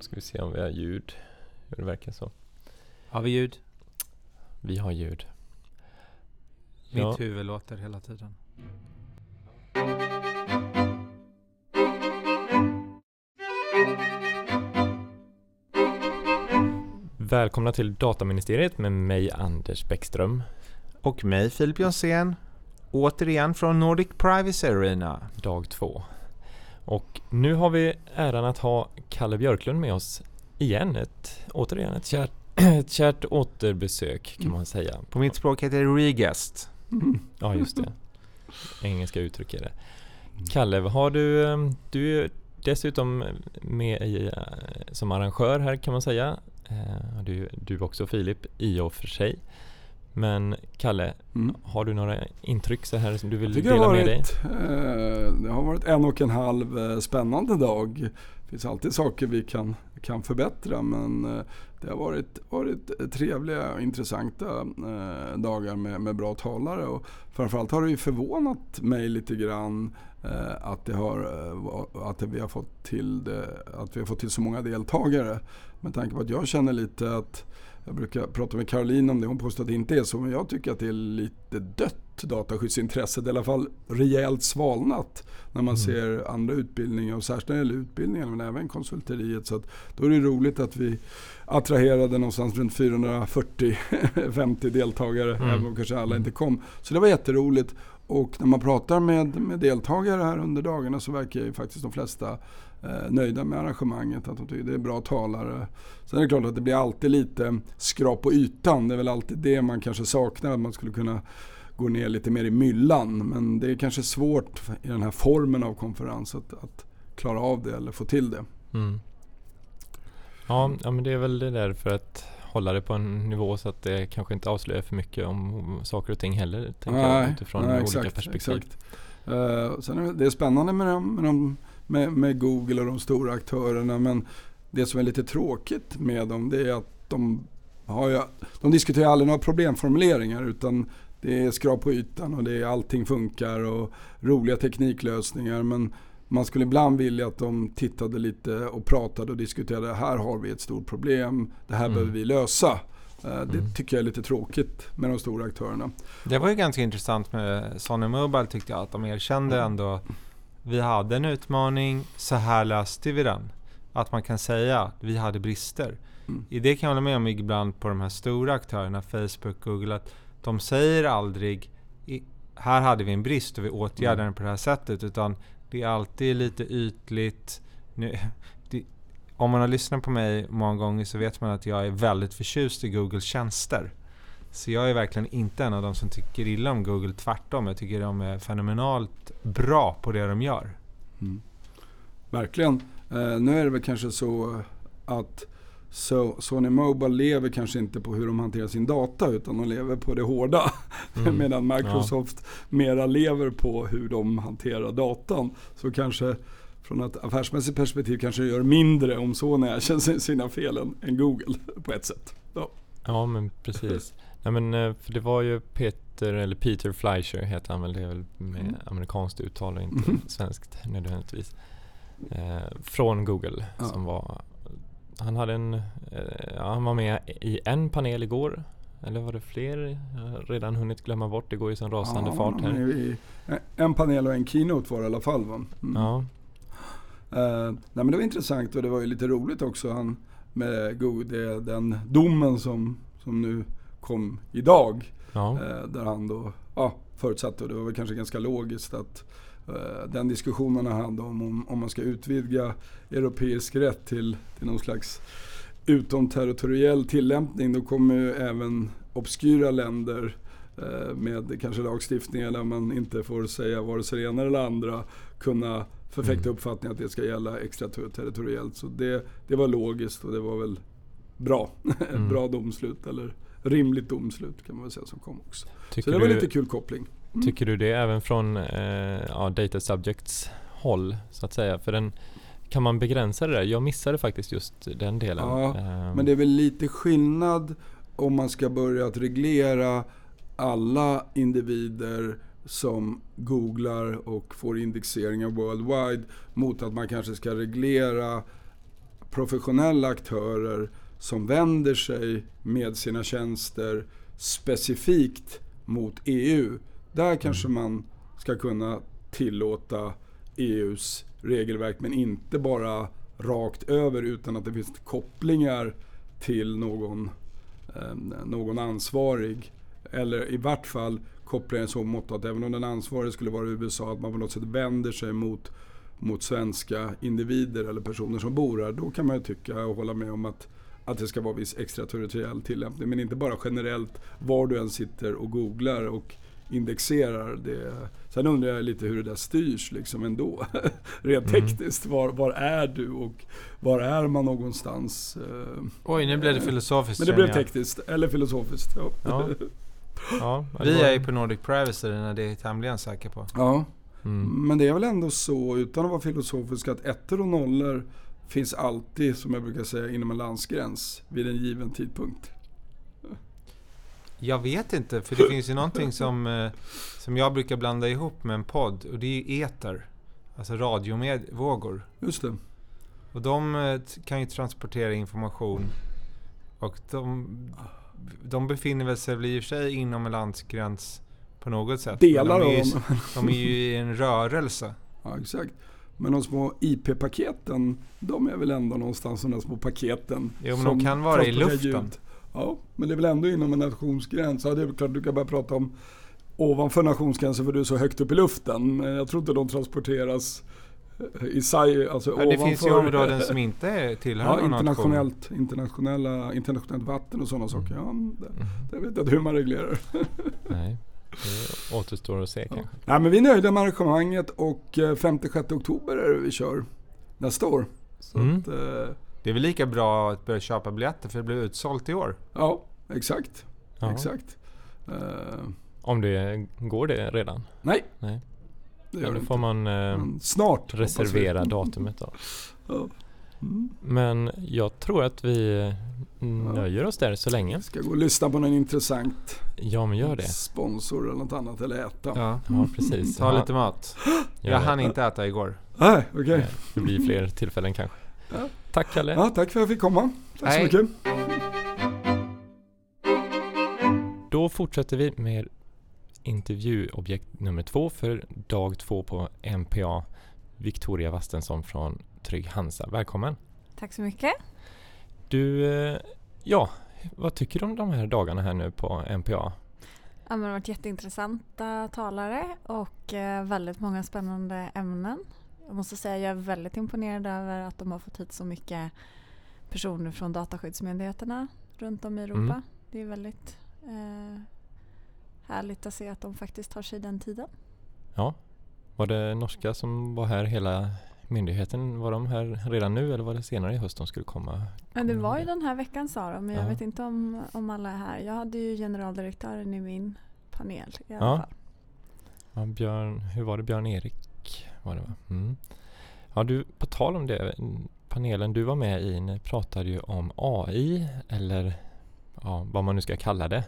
Ska vi se om vi har ljud. Det verkar så. Har vi ljud? Vi har ljud. Mitt Ja. huvud låter hela tiden. Välkomna till Dataministeriet med mig Anders Bäckström. Och mig Filip Jonsén. Återigen från Nordic Privacy Arena. dag två. Och nu har vi äran att ha Kalle Björklund med oss igen. Ett, återigen ett kärt, ett kärt återbesök kan man säga. På mitt språk heter det Regest. Ja, just det. Engelska uttryck är det. Kalle, har du, eh, du är dessutom med i, eh, som arrangör här kan man säga. Eh, Du, du också Filip, i och för sig. Men Kalle, Mm. har du några intryck så här som du vill dela har, med dig? varit, eh, det har varit en och en halv eh, spännande dag. Det finns alltid saker vi kan, kan förbättra men eh, det har varit, varit trevliga och intressanta eh, dagar med, med bra talare. Och framförallt har det ju förvånat mig lite grann eh, att, det har, att, vi har fått till det, att vi har fått till så många deltagare. Med tanke på att jag känner lite att jag brukar prata med Caroline om det, hon påstår att det inte är så, men jag tycker att det är lite dött dataskyddsintresset, i alla fall rejält svalnat när man Mm. ser andra utbildningar och särskilt när det gäller utbildningar men även konsulteriet. Så då är det roligt att vi attraherade någonstans runt 440-50 deltagare, Mm. även om kanske alla inte kom. Så det var jätteroligt. Och när man pratar med, med deltagare här under dagarna så verkar ju faktiskt de flesta nöjda med arrangemanget. Att de tycker det är bra talare. Sen är det klart att det blir alltid lite skrap på ytan. Det är väl alltid det man kanske saknar. Att man skulle kunna gå ner lite mer i myllan. Men det är kanske svårt i den här formen av konferens att, att klara av det eller få till det. Mm. Ja, ja, men det är väl det där för att hålla det på en nivå så att det kanske inte avslöjar för mycket om saker och ting heller. Tänker jag, utifrån nej, olika exakt, perspektiv. Exakt. Eh, sen är det, det är spännande med, dem, med, dem, med, med Google och de stora aktörerna. Men det som är lite tråkigt med dem det är att de, har ju, de diskuterar aldrig några problemformuleringar. Utan det är skrap på ytan och det är allting funkar och roliga tekniklösningar. Men man skulle ibland vilja att de tittade lite och pratade och diskuterade. Här har vi ett stort problem. Det här Mm. behöver vi lösa. Eh, Det Mm. tycker jag är lite tråkigt med de stora aktörerna. Det var ju ganska intressant med Sony Mobile tyckte jag att de erkände ändå vi hade en utmaning, så här löste vi den. Att man kan säga att vi hade brister. Mm. I det kan jag hålla med om ibland på de här stora aktörerna, Facebook, Google, att de säger aldrig här hade vi en brist och vi åtgärdade Mm. den på det här sättet. Utan det är alltid lite ytligt. Nu, det, om man har lyssnat på mig många gånger så vet man att jag är väldigt förtjust i Googles tjänster. Så jag är verkligen inte en av de som tycker illa om Google. Tvärtom, jag tycker de är fenomenalt bra på det de gör. Mm. Verkligen. Eh, nu är det väl kanske så att so Sony Mobile lever kanske inte på hur de hanterar sin data utan de lever på det hårda. Mm. Medan Microsoft mera lever på hur de hanterar datan. Så kanske från ett affärsmässigt perspektiv kanske det gör mindre om Sony erkänner sina fel än, än Google på ett sätt. Ja. Ja, men precis. Nej, men, eh, för det var ju Peter, eller Peter Fleischer heter han väl, det är väl med Mm. amerikanskt uttal och inte Mhm. svenskt nödvändigtvis. Eh, från Google Ja. som var, han hade en, eh, han var med i en panel igår. Eller var det fler? Jag har redan hunnit glömma bort, det går ju sån rasande Ja, fart här. i- En panel och en keynote var det i alla fall va? Mm. Ja, Eh, nej men det var intressant och det var ju lite roligt också han, med Google, det, den domen som, som nu kom idag. ja. Eh, där han då ja, förutsatte, och det var väl kanske ganska logiskt, att eh, den diskussionen han hade om, om, om man ska utvidga europeisk rätt till, till någon slags utomterritoriell tillämpning. Då kommer ju även obskyra länder eh, med kanske lagstiftningar där man inte får säga vare sig det ena eller andra kunna förfäkta Mm. uppfattningen att det ska gälla extraterritoriellt. Så det, det var logiskt och det var väl bra. Ett Mm. bra domslut eller rimligt domslut kan man väl säga som kom också. Så Tycker, det var du, lite kul koppling. Mm. tycker du det även från eh, ja, Data Subjects håll så att säga? För den, kan man begränsa det där? Jag missade faktiskt just den delen. Ja, Ehm, Men det är väl lite skillnad om man ska börja att reglera alla individer som googlar och får indexeringar worldwide mot att man kanske ska reglera professionella aktörer som vänder sig med sina tjänster specifikt mot EU. Där kanske man ska kunna tillåta EUs regelverk men inte bara rakt över utan att det finns kopplingar till någon, eh, någon ansvarig. Eller i vart fall kopplingar i så mått att även om den ansvarige skulle vara i USA att man på något sätt vänder sig mot, mot svenska individer eller personer som bor här. Då kan man ju tycka och hålla med om att att det ska vara viss extraterritoriell tillämpning. Men inte bara generellt var du än sitter och googlar och indexerar det. Sen undrar jag lite hur det där styrs liksom ändå. Rent Mm. tekniskt. Var, var är du och var är man någonstans? Eh, Oj, nu blev det filosofiskt Men det blev tekniskt, eller filosofiskt. Ja. Ja. Ja, det Vi är ju på Nordic Privacy, den är det tämligen säker på. ja. Mm. Men det är väl ändå så, utan att vara filosofisk, att ettor och nollor finns alltid, som jag brukar säga, inom en landsgräns vid en given tidpunkt. Jag vet inte, för det finns ju någonting som, eh, som jag brukar blanda ihop med en podd och det är ju eter. Alltså radiovågor. Just det. Och de eh, kan ju transportera information. Och de, de befinner sig väl i och för sig inom en landsgräns på något sätt. Men Delar de av är, ju, dem. de är ju i en rörelse. Ja, exakt. Men de små IP-paketen, de är väl ändå någonstans de där små paketen. Jo, men som de kan vara i luften. ljud. Ja, men det är väl ändå inom en nationsgräns. Ja, det är väl klart du kan börja prata om ovanför nationsgränsen för du är så högt upp i luften. Men jag tror inte de transporteras eh, i sig, alltså Ja, det finns ju områden som inte är- tillhör Ja, någon nation. internationellt, internationella, internationellt vatten och sådana saker. Ja, det, Mm. det vet jag inte hur man reglerar. Nej, det återstår att se kanske. Nej, men vi är nöjda med arrangemanget och eh, 5-6 oktober är det vi kör nästa år. Så Mm. att, eh, Det är väl lika bra att börja köpa biljetter för det blir utsålt i år. ja, exakt. Ja. exakt. Eh, Om det går det redan? nej, Nej. det Ja, gör då det får man eh, snart. reservera datumet då. Ja. Mm. Men jag tror att vi nöjer oss där så länge. Ska gå och lyssna på någon intressant Ja, men gör det. sponsor eller något annat eller äta. Ja. Ja, precis. Ta lite mat. Jag hann inte äta igår. Nej, okej. Nej, Det blir fler tillfällen kanske. Ja. Tack Kalle. Ja, tack för att jag fick komma. Tack Hej. så mycket. Då fortsätter vi med intervjuobjekt nummer två för dag två på MPA. Victoria Wastensson från Trygg Hansa. Välkommen! Tack så mycket. Du, eh, ja, vad tycker du om de här dagarna här nu på MPA? Ja, men det har varit jätteintressanta talare och eh, väldigt många spännande ämnen. Jag måste säga att jag är väldigt imponerad över att de har fått hit så mycket personer från dataskyddsmyndigheterna runt om i Europa. Mm. Det är väldigt eh, härligt att se att de faktiskt tar sig den tiden. Ja, var det norska som var här hela myndigheten? Var de här redan nu eller var det senare i höst de skulle komma? Men det Kommer var ju den här veckan sa de, men jag Ja. vet inte om, om alla är här. Jag hade ju generaldirektören i min panel i alla Ja. fall. Ja, Björn, hur var det? Björn-Erik var det va? Mm. Ja, du, på tal om det, panelen du var med i, ni pratade ju om AI eller ja, vad man nu ska kalla det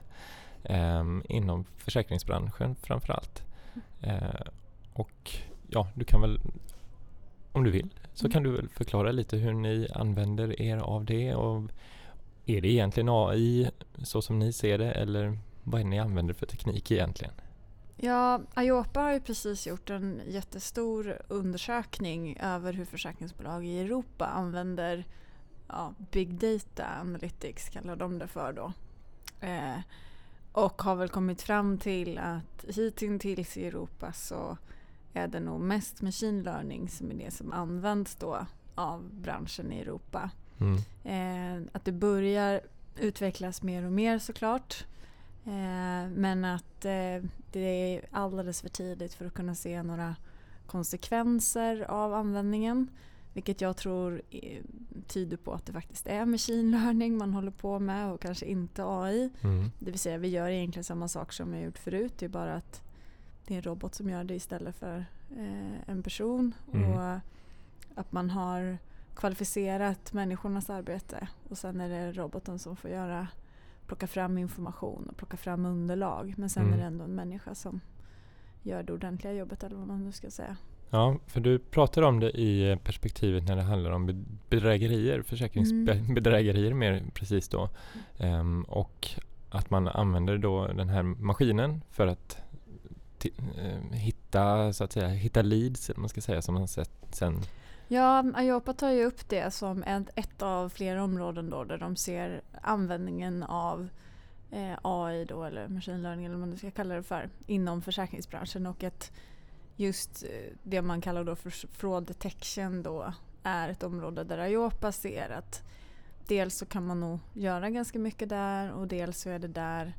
ehm, inom försäkringsbranschen framför allt. Eh, och ja, du kan väl om du vill så kan du väl förklara lite hur ni använder er av det och är det egentligen AI så som ni ser det eller vad är det ni använder för teknik egentligen? Ja, Ayopa har ju precis gjort en jättestor undersökning över hur försäkringsbolag i Europa använder ja, Big Data Analytics, kallar de det för då. Eh, och har väl kommit fram till att hittills i Europa så är det nog mest machine learning som är det som används då av branschen i Europa. Mm. Eh, att det börjar utvecklas mer och mer såklart. Eh, men att eh, det är alldeles för tidigt för att kunna se några konsekvenser av användningen. Vilket jag tror eh, tyder på att det faktiskt är machine learning man håller på med och kanske inte AI. Mm. Det vill säga vi gör egentligen samma sak som vi har gjort förut. Det är bara att det är en robot som gör det istället för eh, en person. Mm. Och att man har kvalificerat människornas arbete och sen är det roboten som får göra plocka fram information och plocka fram underlag. Men sen Mm. är det ändå en människa som gör det ordentliga jobbet eller vad man nu ska säga. Ja, för du pratar om det i perspektivet när det handlar om be- bedrägerier, försäkringsbedrägerier mer precis då. Ehm, och att man använder då den här maskinen för att Eh, hitta, så att säga, hitta leads, eller man ska säga, som man sett sen. Ja, Ayopa tar ju upp det som ett, ett av flera områden då där de ser användningen av eh, AI då eller machine learning eller vad man ska kalla det för inom försäkringsbranschen och att just eh, det man kallar då för fraud detection då är ett område där Ayopa ser att dels så kan man nog göra ganska mycket där och dels så är det där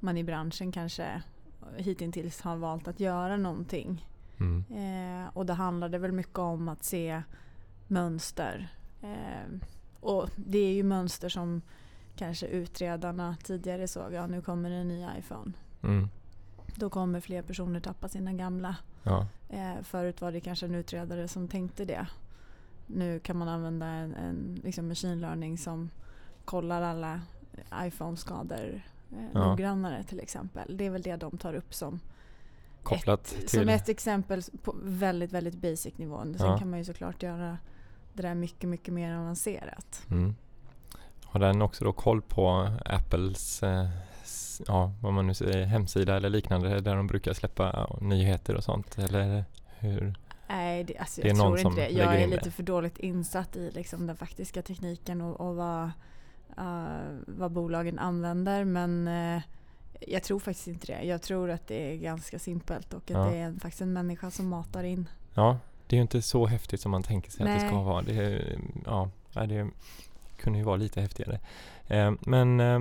man i branschen kanske hittills har valt att göra någonting. Mm. Eh, och det handlade väl mycket om att se mönster. Eh, och det är ju mönster som kanske utredarna tidigare såg. Ja, nu kommer det en ny iPhone. Mm. Då kommer fler personer tappa sina gamla. Ja. Eh, förut var det kanske en utredare som tänkte det. Nu kan man använda en, en liksom machine learning som kollar alla iPhone-skador Ja. noggrannare till exempel. Det är väl det de tar upp som Kopplat ett, till... Som ett exempel på väldigt, väldigt basic nivå. Sen Ja. kan man ju såklart göra det där mycket, mycket mer avancerat. Mm. Har den också då koll på Apples, eh, ja vad man nu säger, hemsida eller liknande där de brukar släppa nyheter och sånt? Eller hur? Nej, det, alltså Det jag tror inte det. Jag är in det. lite för dåligt insatt i liksom den faktiska tekniken och, och vad, eh, vad bolagen använder. Men eh, jag tror faktiskt inte det. Jag tror att det är ganska simpelt och att Ja. det är faktiskt en människa som matar in. Ja, det är ju inte så häftigt som man tänker sig att det ska Nej. vara. Det, är, ja, det kunde ju vara lite häftigare. Eh, men eh,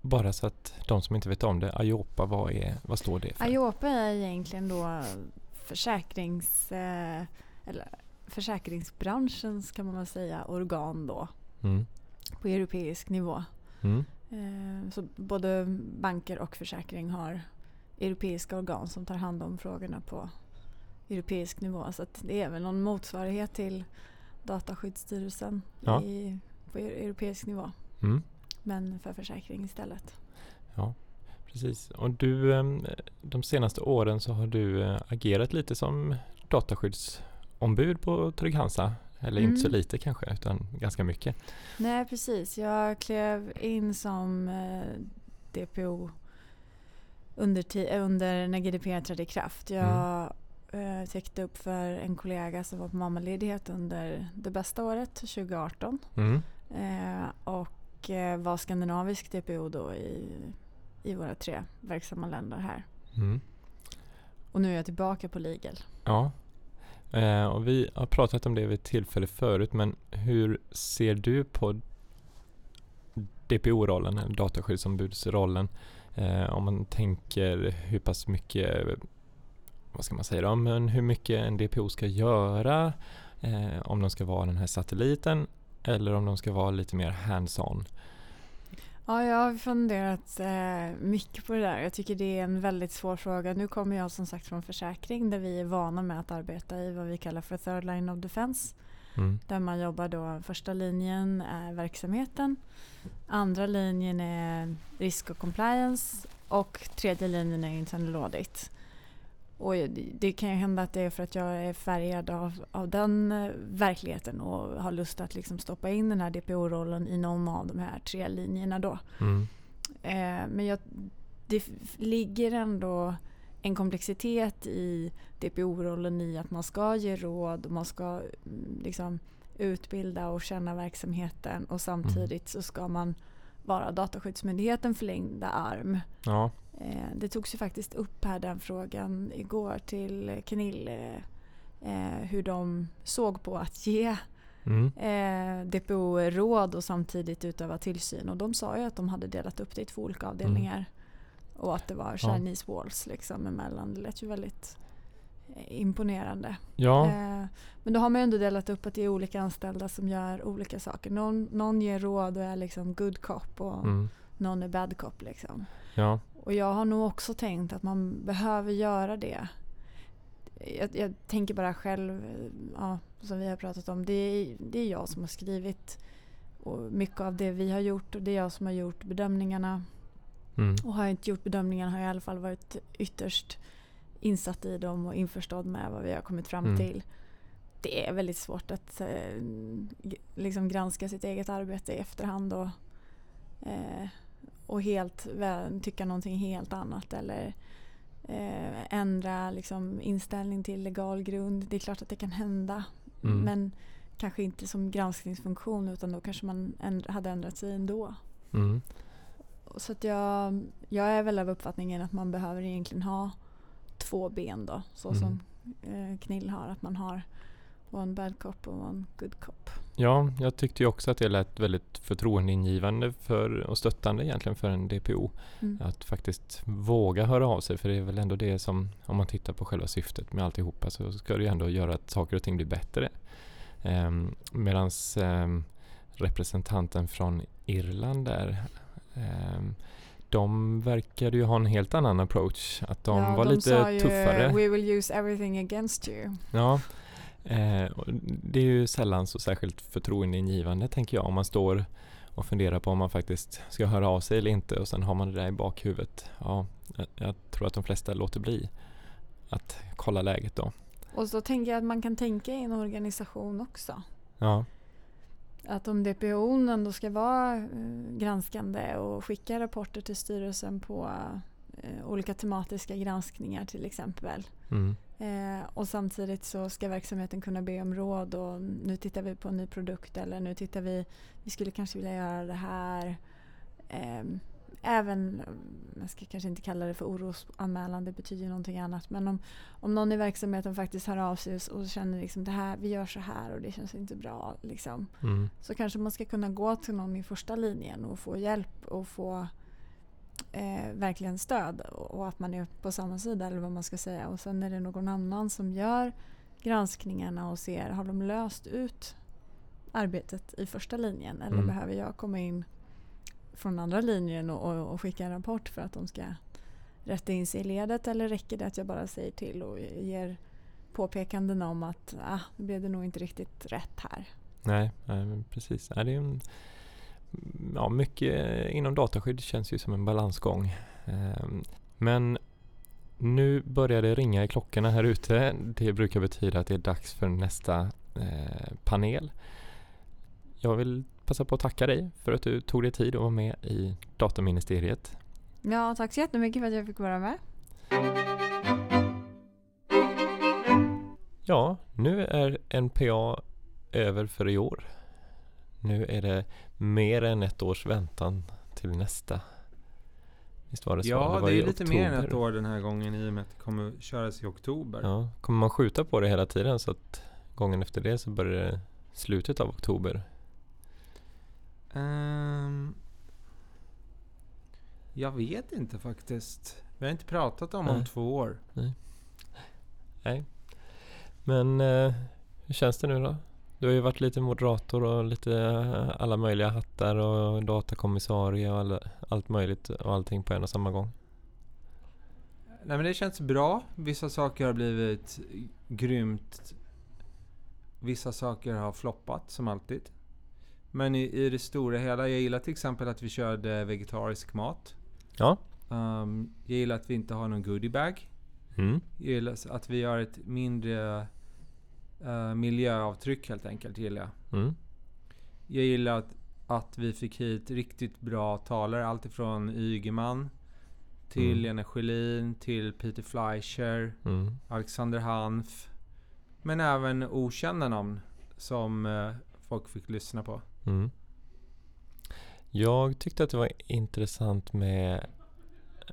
bara så att de som inte vet om det, Ayopa, vad, är, vad står det för? Ayopa är egentligen då försäkrings, eh, eller försäkringsbranschens kan man väl säga organ då Mm. På europeisk nivå. Mm. Eh, Så både banker och försäkring har europeiska organ som tar hand om frågorna på europeisk nivå. Så det är väl någon motsvarighet till Dataskyddsstyrelsen Ja. i, på e- europeisk nivå. Mm. Men för försäkring istället. Ja, precis. Och du, eh, de senaste åren så har du eh, agerat lite som dataskyddsombud på Trygg-Hansa. Eller inte så Mm. lite kanske, utan ganska mycket. Nej precis, jag klev in som eh, DPO under, under när GDPR trädde i kraft. Jag eh, täckte upp för en kollega som var på mammaledighet under det bästa året, 2018. Mm. Eh, och eh, var skandinavisk DPO då i, i våra tre verksamma länder här. Mm. Och nu är jag tillbaka på Legal. Ja. Eh, och vi har pratat om det vid ett tillfälle förut, men hur ser du på DPO-rollen, eller dataskyddsombudsrollen? Eh, om man tänker hur pass mycket, vad ska man säga då, men hur mycket en DPO ska göra, eh, om de ska vara den här satelliten eller om de ska vara lite mer hands-on. Ja, jag har funderat eh, mycket på det där. Jag tycker det är en väldigt svår fråga. Nu kommer jag som sagt från försäkring där vi är vana med att arbeta i vad vi kallar för third line of defense. Mm. Där man jobbar då, första linjen är verksamheten, andra linjen är risk och compliance och tredje linjen är internal audit. Och det- kan ju hända att det är för att jag är färgad av, av den eh, verkligheten och har lust att liksom stoppa in den här DPO-rollen i någon av de här tre linjerna då. Mm. Eh, men jag, det ligger ändå en komplexitet i DPO-rollen i att man ska ge råd och man ska mm, liksom utbilda och känna verksamheten och samtidigt så ska man vara Dataskyddsmyndigheten förlängda arm. Ja. Eh, det togs ju faktiskt upp här den frågan igår till Kenil eh, eh, hur de såg på att ge Mm. eh, DPO-råd och samtidigt utöva tillsyn. Och de sa ju att de hade delat upp det i två olika avdelningar. Och att det var Ja. Chinese walls liksom emellan. Det lät ju väldigt imponerande. Ja. Eh, men då har man ju ändå delat upp att det är olika anställda som gör olika saker. Någon, någon ger råd och är liksom good cop och Mm. någon är bad cop. Liksom. Ja. Och jag har nog också tänkt att man behöver göra det. Jag, jag tänker bara själv, ja, som vi har pratat om, det är, det är jag som har skrivit och mycket av det vi har gjort och det är jag som har gjort bedömningarna. Mm. Och har jag inte gjort bedömningarna har jag i alla fall varit ytterst insatt i dem och införstådd med vad vi har kommit fram Mm. till. Det är väldigt svårt att eh, liksom granska sitt eget arbete i efterhand och, eh, och helt tycka någonting helt annat eller eh, ändra liksom, inställning till legal grund. Det är klart att det kan hända Mm. men kanske inte som granskningsfunktion utan då kanske man änd- hade ändrat sig ändå. Mm. Så att jag, jag är väl av uppfattningen att man behöver egentligen ha två ben då. Så Mm. som eh, Knill har. Att man har one bad cop och one good cop. Ja, jag tyckte ju också att det lät väldigt förtroendeingivande för, och stöttande egentligen för en DPO. Mm. Att faktiskt våga höra av sig för det är väl ändå det som, om man tittar på själva syftet med alltihopa så ska det ju ändå göra att saker och ting blir bättre. Um, Medan representanten från Irland där ehm, de verkade ju ha en helt annan approach. Att de Ja, var de lite sa ju, tuffare. We will use everything against you. Ja, eh, det är ju sällan så särskilt förtroendeingivande tänker jag om man står och funderar på om man faktiskt ska höra av sig eller inte och sen har man det där i bakhuvudet. Ja, jag, jag tror att de flesta låter bli att kolla läget då. Och så tänker jag att man kan tänka i en organisation också. Ja, Att om DPO ändå ska vara eh, granskande och skicka rapporter till styrelsen på olika tematiska granskningar till exempel. mm, Eh, och samtidigt så ska verksamheten kunna be om råd och nu tittar vi på en ny produkt eller nu tittar vi, vi skulle kanske vilja göra det här. Eh, även, jag ska kanske inte kalla det för orosanmälan, det betyder någonting annat. Men om, om någon i verksamheten faktiskt hör av sig och känner liksom det här, vi gör så här och det känns inte bra. Liksom, mm, så kanske man ska kunna gå till någon i första linjen och få hjälp och få eh, verkligen stöd och, att man är på samma sida eller vad man ska säga. Och sen är det någon annan som gör granskningarna och ser, har de löst ut arbetet i första linjen eller Mm. behöver jag komma in från andra linjen och, och, och skicka en rapport för att de ska rätta in sig i ledet eller räcker det att jag bara säger till och ger påpekanden om att ah, nu blev det nog inte riktigt rätt här. nej, nej precis. Nej, det är en, ja, mycket inom dataskydd känns ju som en balansgång. Ehm, Men nu börjar det ringa i klockorna här ute. Det brukar betyda att det är dags för nästa eh, panel. Jag vill passa på att tacka dig för att du tog dig tid att vara med i Dataministeriet. Ja, tack så jättemycket för att jag fick vara med. Ja, nu är NPA över för i år. Nu är det mer än ett års väntan till nästa. Visst var det så? Ja, var det är lite mer än ett oktober. år den här gången i och med att det kommer köras i oktober. Ja, kommer man skjuta på det hela tiden så att gången efter det så börjar det slutet av oktober? Ehm, jag vet inte faktiskt. Vi har inte pratat om Nej. om två år. Nej. Men eh, hur känns det nu då? Du har ju varit lite moderator och lite eh, alla möjliga hattar och datakommissarie och alla, allt möjligt och allting på en och samma gång. Nej men det känns bra. Vissa saker har blivit grymt. Vissa saker har floppat som alltid. Men i, i det stora hela, jag gillar till exempel att vi körde vegetarisk mat. Ja. Ehm, jag gillar att vi inte har någon goodiebag. Mm. Jag gillar att vi gör ett mindre eh, miljöavtryck helt enkelt. Gillar jag. Mm. Jag gillar att, att vi fick hit riktigt bra talare. Alltifrån Ygeman till Mm. Lena Schelin till Peter Fleischer, Mm. Alexander Hanf. Men även okända namn som eh, folk fick lyssna på. Mm. Jag tyckte att det var intressant med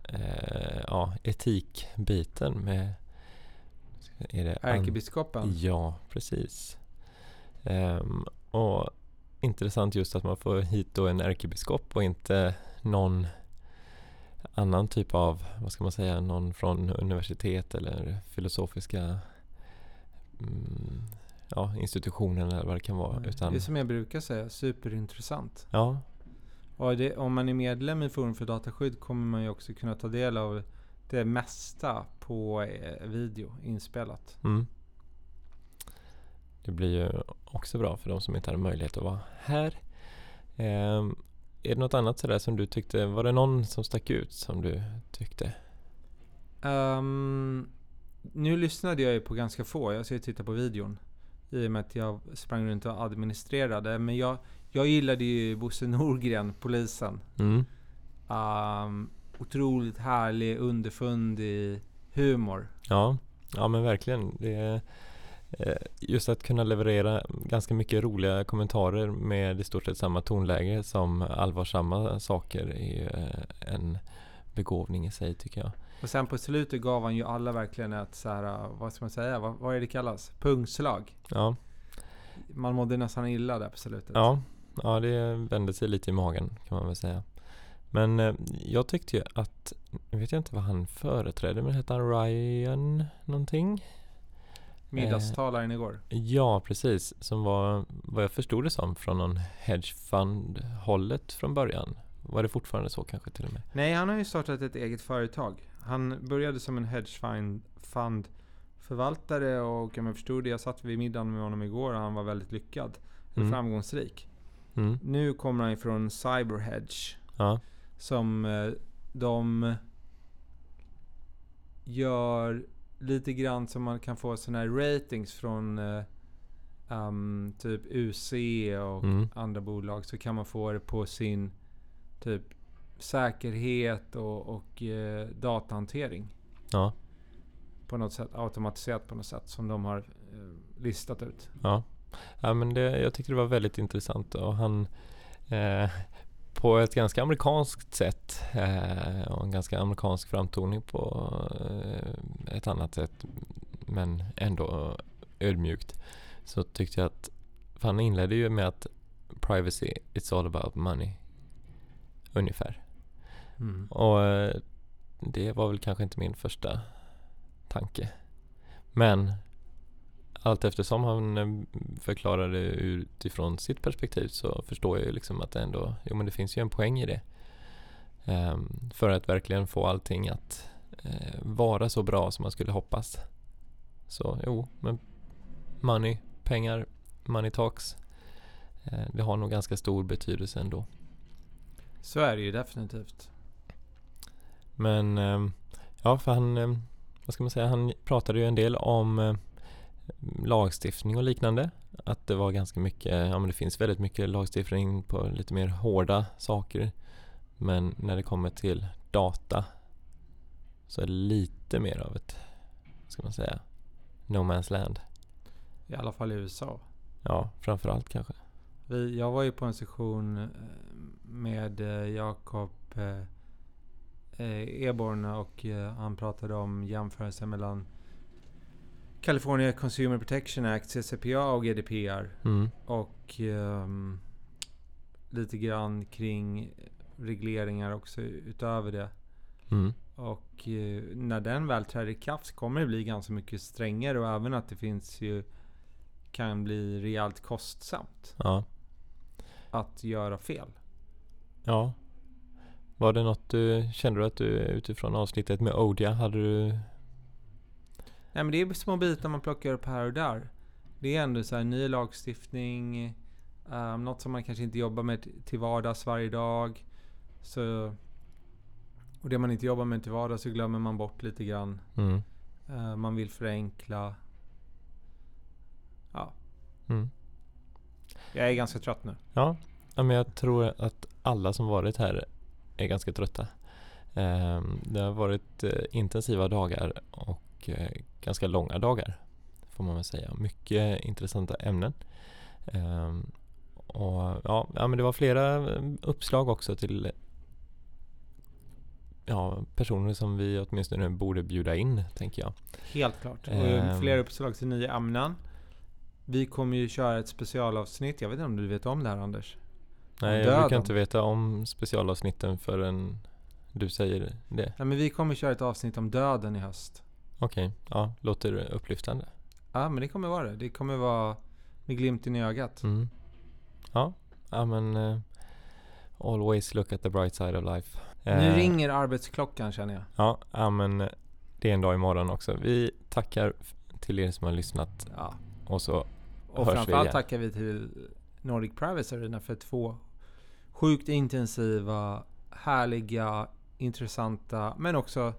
eh, ja, etikbiten med är det Ärkebiskopen. Ja, precis. Ehm, och intressant just att man får hit då en ärkebiskop och inte någon annan typ av, vad ska man säga, någon från universitet eller filosofiska mm, ja, institutionen eller vad det kan vara. Utan, Det är som jag brukar säga, superintressant. ja, det, om man är medlem i Forum för dataskydd kommer man ju också kunna ta del av det mesta på eh, video inspelat. Mm. Det blir ju också bra för de som inte hade möjlighet att vara här. Ehm, är det något annat sådär som du tyckte, var det någon som stack ut som du tyckte? Ehm, nu lyssnade jag ju på ganska få. Jag ska ju titta på videon. I och med att jag sprang runt och administrerade. Men jag, jag gillade ju Bosse Norgren, polisen. Mm. Um, otroligt härlig, underfundig humor. Ja, ja men verkligen. Det är, eh, just att kunna leverera ganska mycket roliga kommentarer med i stort sett samma tonläge som allvarsamma saker är ju eh, en begåvning i sig tycker jag. Och sen på slutet gav han ju alla verkligen ett så här, vad ska man säga, vad, vad är det kallas? Pungslag. Ja, Man mådde nästan illa där på slutet. ja, ja det vände sig lite i magen kan man väl säga. Men eh, jag tyckte ju att, jag vet inte vad han företrädde, men hette han Ryan någonting? Middagstalaren igår. Ja, precis. Som var, vad jag förstod det som, från någon hedgefund-hållet från början. Var det fortfarande så kanske till och med? Nej, han har ju startat ett eget företag. Han började som en hedgefund förvaltare och om jag förstod det, jag satt vid middagen med honom igår och han var väldigt lyckad. Mm. framgångsrik. Mm. Nu kommer han ifrån Cyberhedge. Ja, Som eh, de gör lite grann som man kan få såna här ratings från eh, um, typ UC och Mm. andra bolag. Så kan man få det på sin typ säkerhet och, och eh, datahantering. ja, På något sätt automatiserat på något sätt som de har eh, listat ut. ja. ja men det, jag tyckte det var väldigt intressant och han eh, på ett ganska amerikanskt sätt eh, och en ganska amerikansk framtoning på eh, ett annat sätt men ändå ödmjukt så tyckte jag att han inledde ju med att privacy it's all about money ungefär Och eh, det var väl kanske inte min första tanke. Men allt eftersom han eh, förklarade utifrån sitt perspektiv så förstår jag ju liksom att det ändå, jo men det finns ju en poäng i det. Ehm, för att verkligen få allting att eh, vara så bra som man skulle hoppas. Så jo, men money, pengar, money talks. Eh, det har nog ganska stor betydelse ändå. Så är det ju definitivt. Men ehm, ja, för han, ehm, vad ska man säga, han pratade ju en del om lagstiftning och liknande. Att det var ganska mycket, ja men det finns väldigt mycket lagstiftning på lite mer hårda saker. Men när det kommer till data så är det lite mer av ett, vad ska man säga, no man's land. I alla fall i USA. Ja, framförallt kanske. Vi, jag var ju på en session eh, med eh, Jakob eh, Eborn och han pratade om jämförelsen mellan California Consumer Protection Act, CCPA och GDPR. Mm, Och ehm, lite grann kring regleringar också utöver det. mm, Och eh, när den väl träder i kraft kommer det bli ganska mycket strängare och även att det finns ju kan bli rejält kostsamt ja, att göra fel. ja. Var det något du, kände du att du utifrån avsnittet med Odia, hade du Nej men det är små bitar man plockar upp här och där. Det är ändå så här ny lagstiftning, um, något som man kanske inte jobbar med till vardags varje dag. Så, och det man inte jobbar med till vardags så glömmer man bort lite grann. Mm, Eh, man vill förenkla. Ja, mm. jag är ganska trött nu. Ja, ja, men jag tror att alla som varit här är ganska trötta. Ehm, Det har varit eh, intensiva dagar och eh, ganska långa dagar får man väl säga. Mycket intressanta ämnen. Ehm, Och ja, ja, men det var flera eh, uppslag också till ja, personer som vi åtminstone borde bjuda in, tänker jag. Helt klart. Och Ehm. fler uppslag till nya ämnen. Vi kommer ju köra ett specialavsnitt. Jag vet inte om du vet om det här Anders? Nej, jag brukar inte veta om specialavsnitten förrän du säger det. Nej, men vi kommer köra ett avsnitt om döden i höst. Okej, ja, låter upplyftande. Ja, men det kommer vara det. Det kommer vara med glimten i ögat. Mm. Ja, ja men eh, always look at the bright side of life. Nu Eh, ringer arbetsklockan känner jag. Ja, ja, men det är en dag imorgon också. Vi tackar till er som har lyssnat Ja. och så Och hörs vi framförallt igen. tackar vi till Nordic Privacy Arena för två sjukt intensiva, härliga, intressanta men också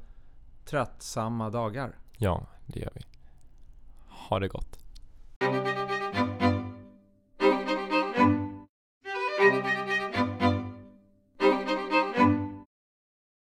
tröttsamma dagar. Ja, Det gör vi. Ha det gott.